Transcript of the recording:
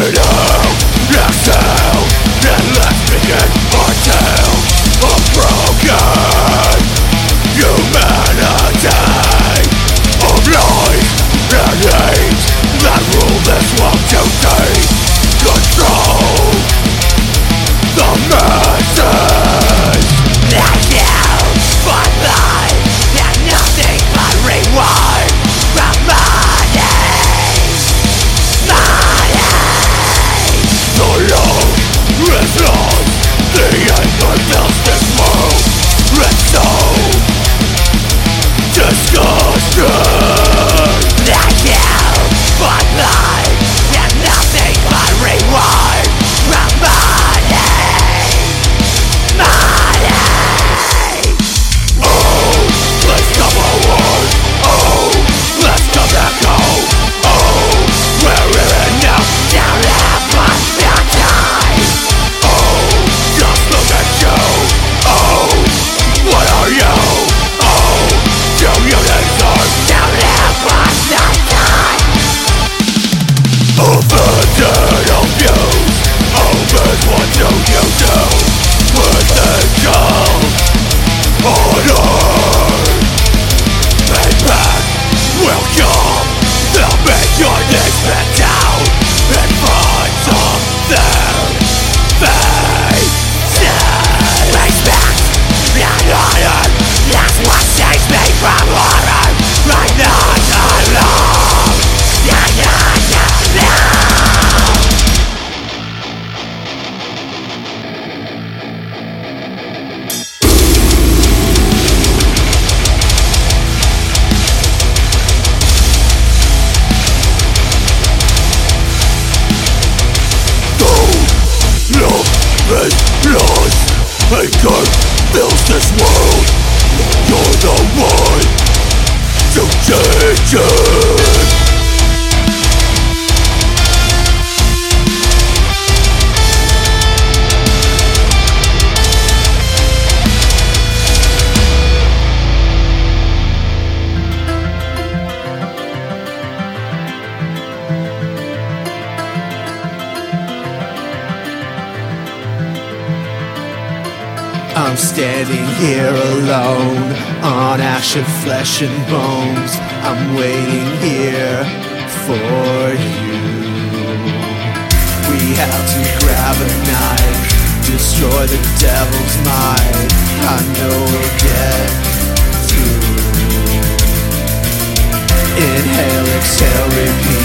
murder Anger fills this world. You're the one to change it I'm standing here alone on ash of flesh and bones. I'm waiting here for you. We have to grab a knife, destroy the devil's mind. I know we'll get through. Inhale, exhale, repeat.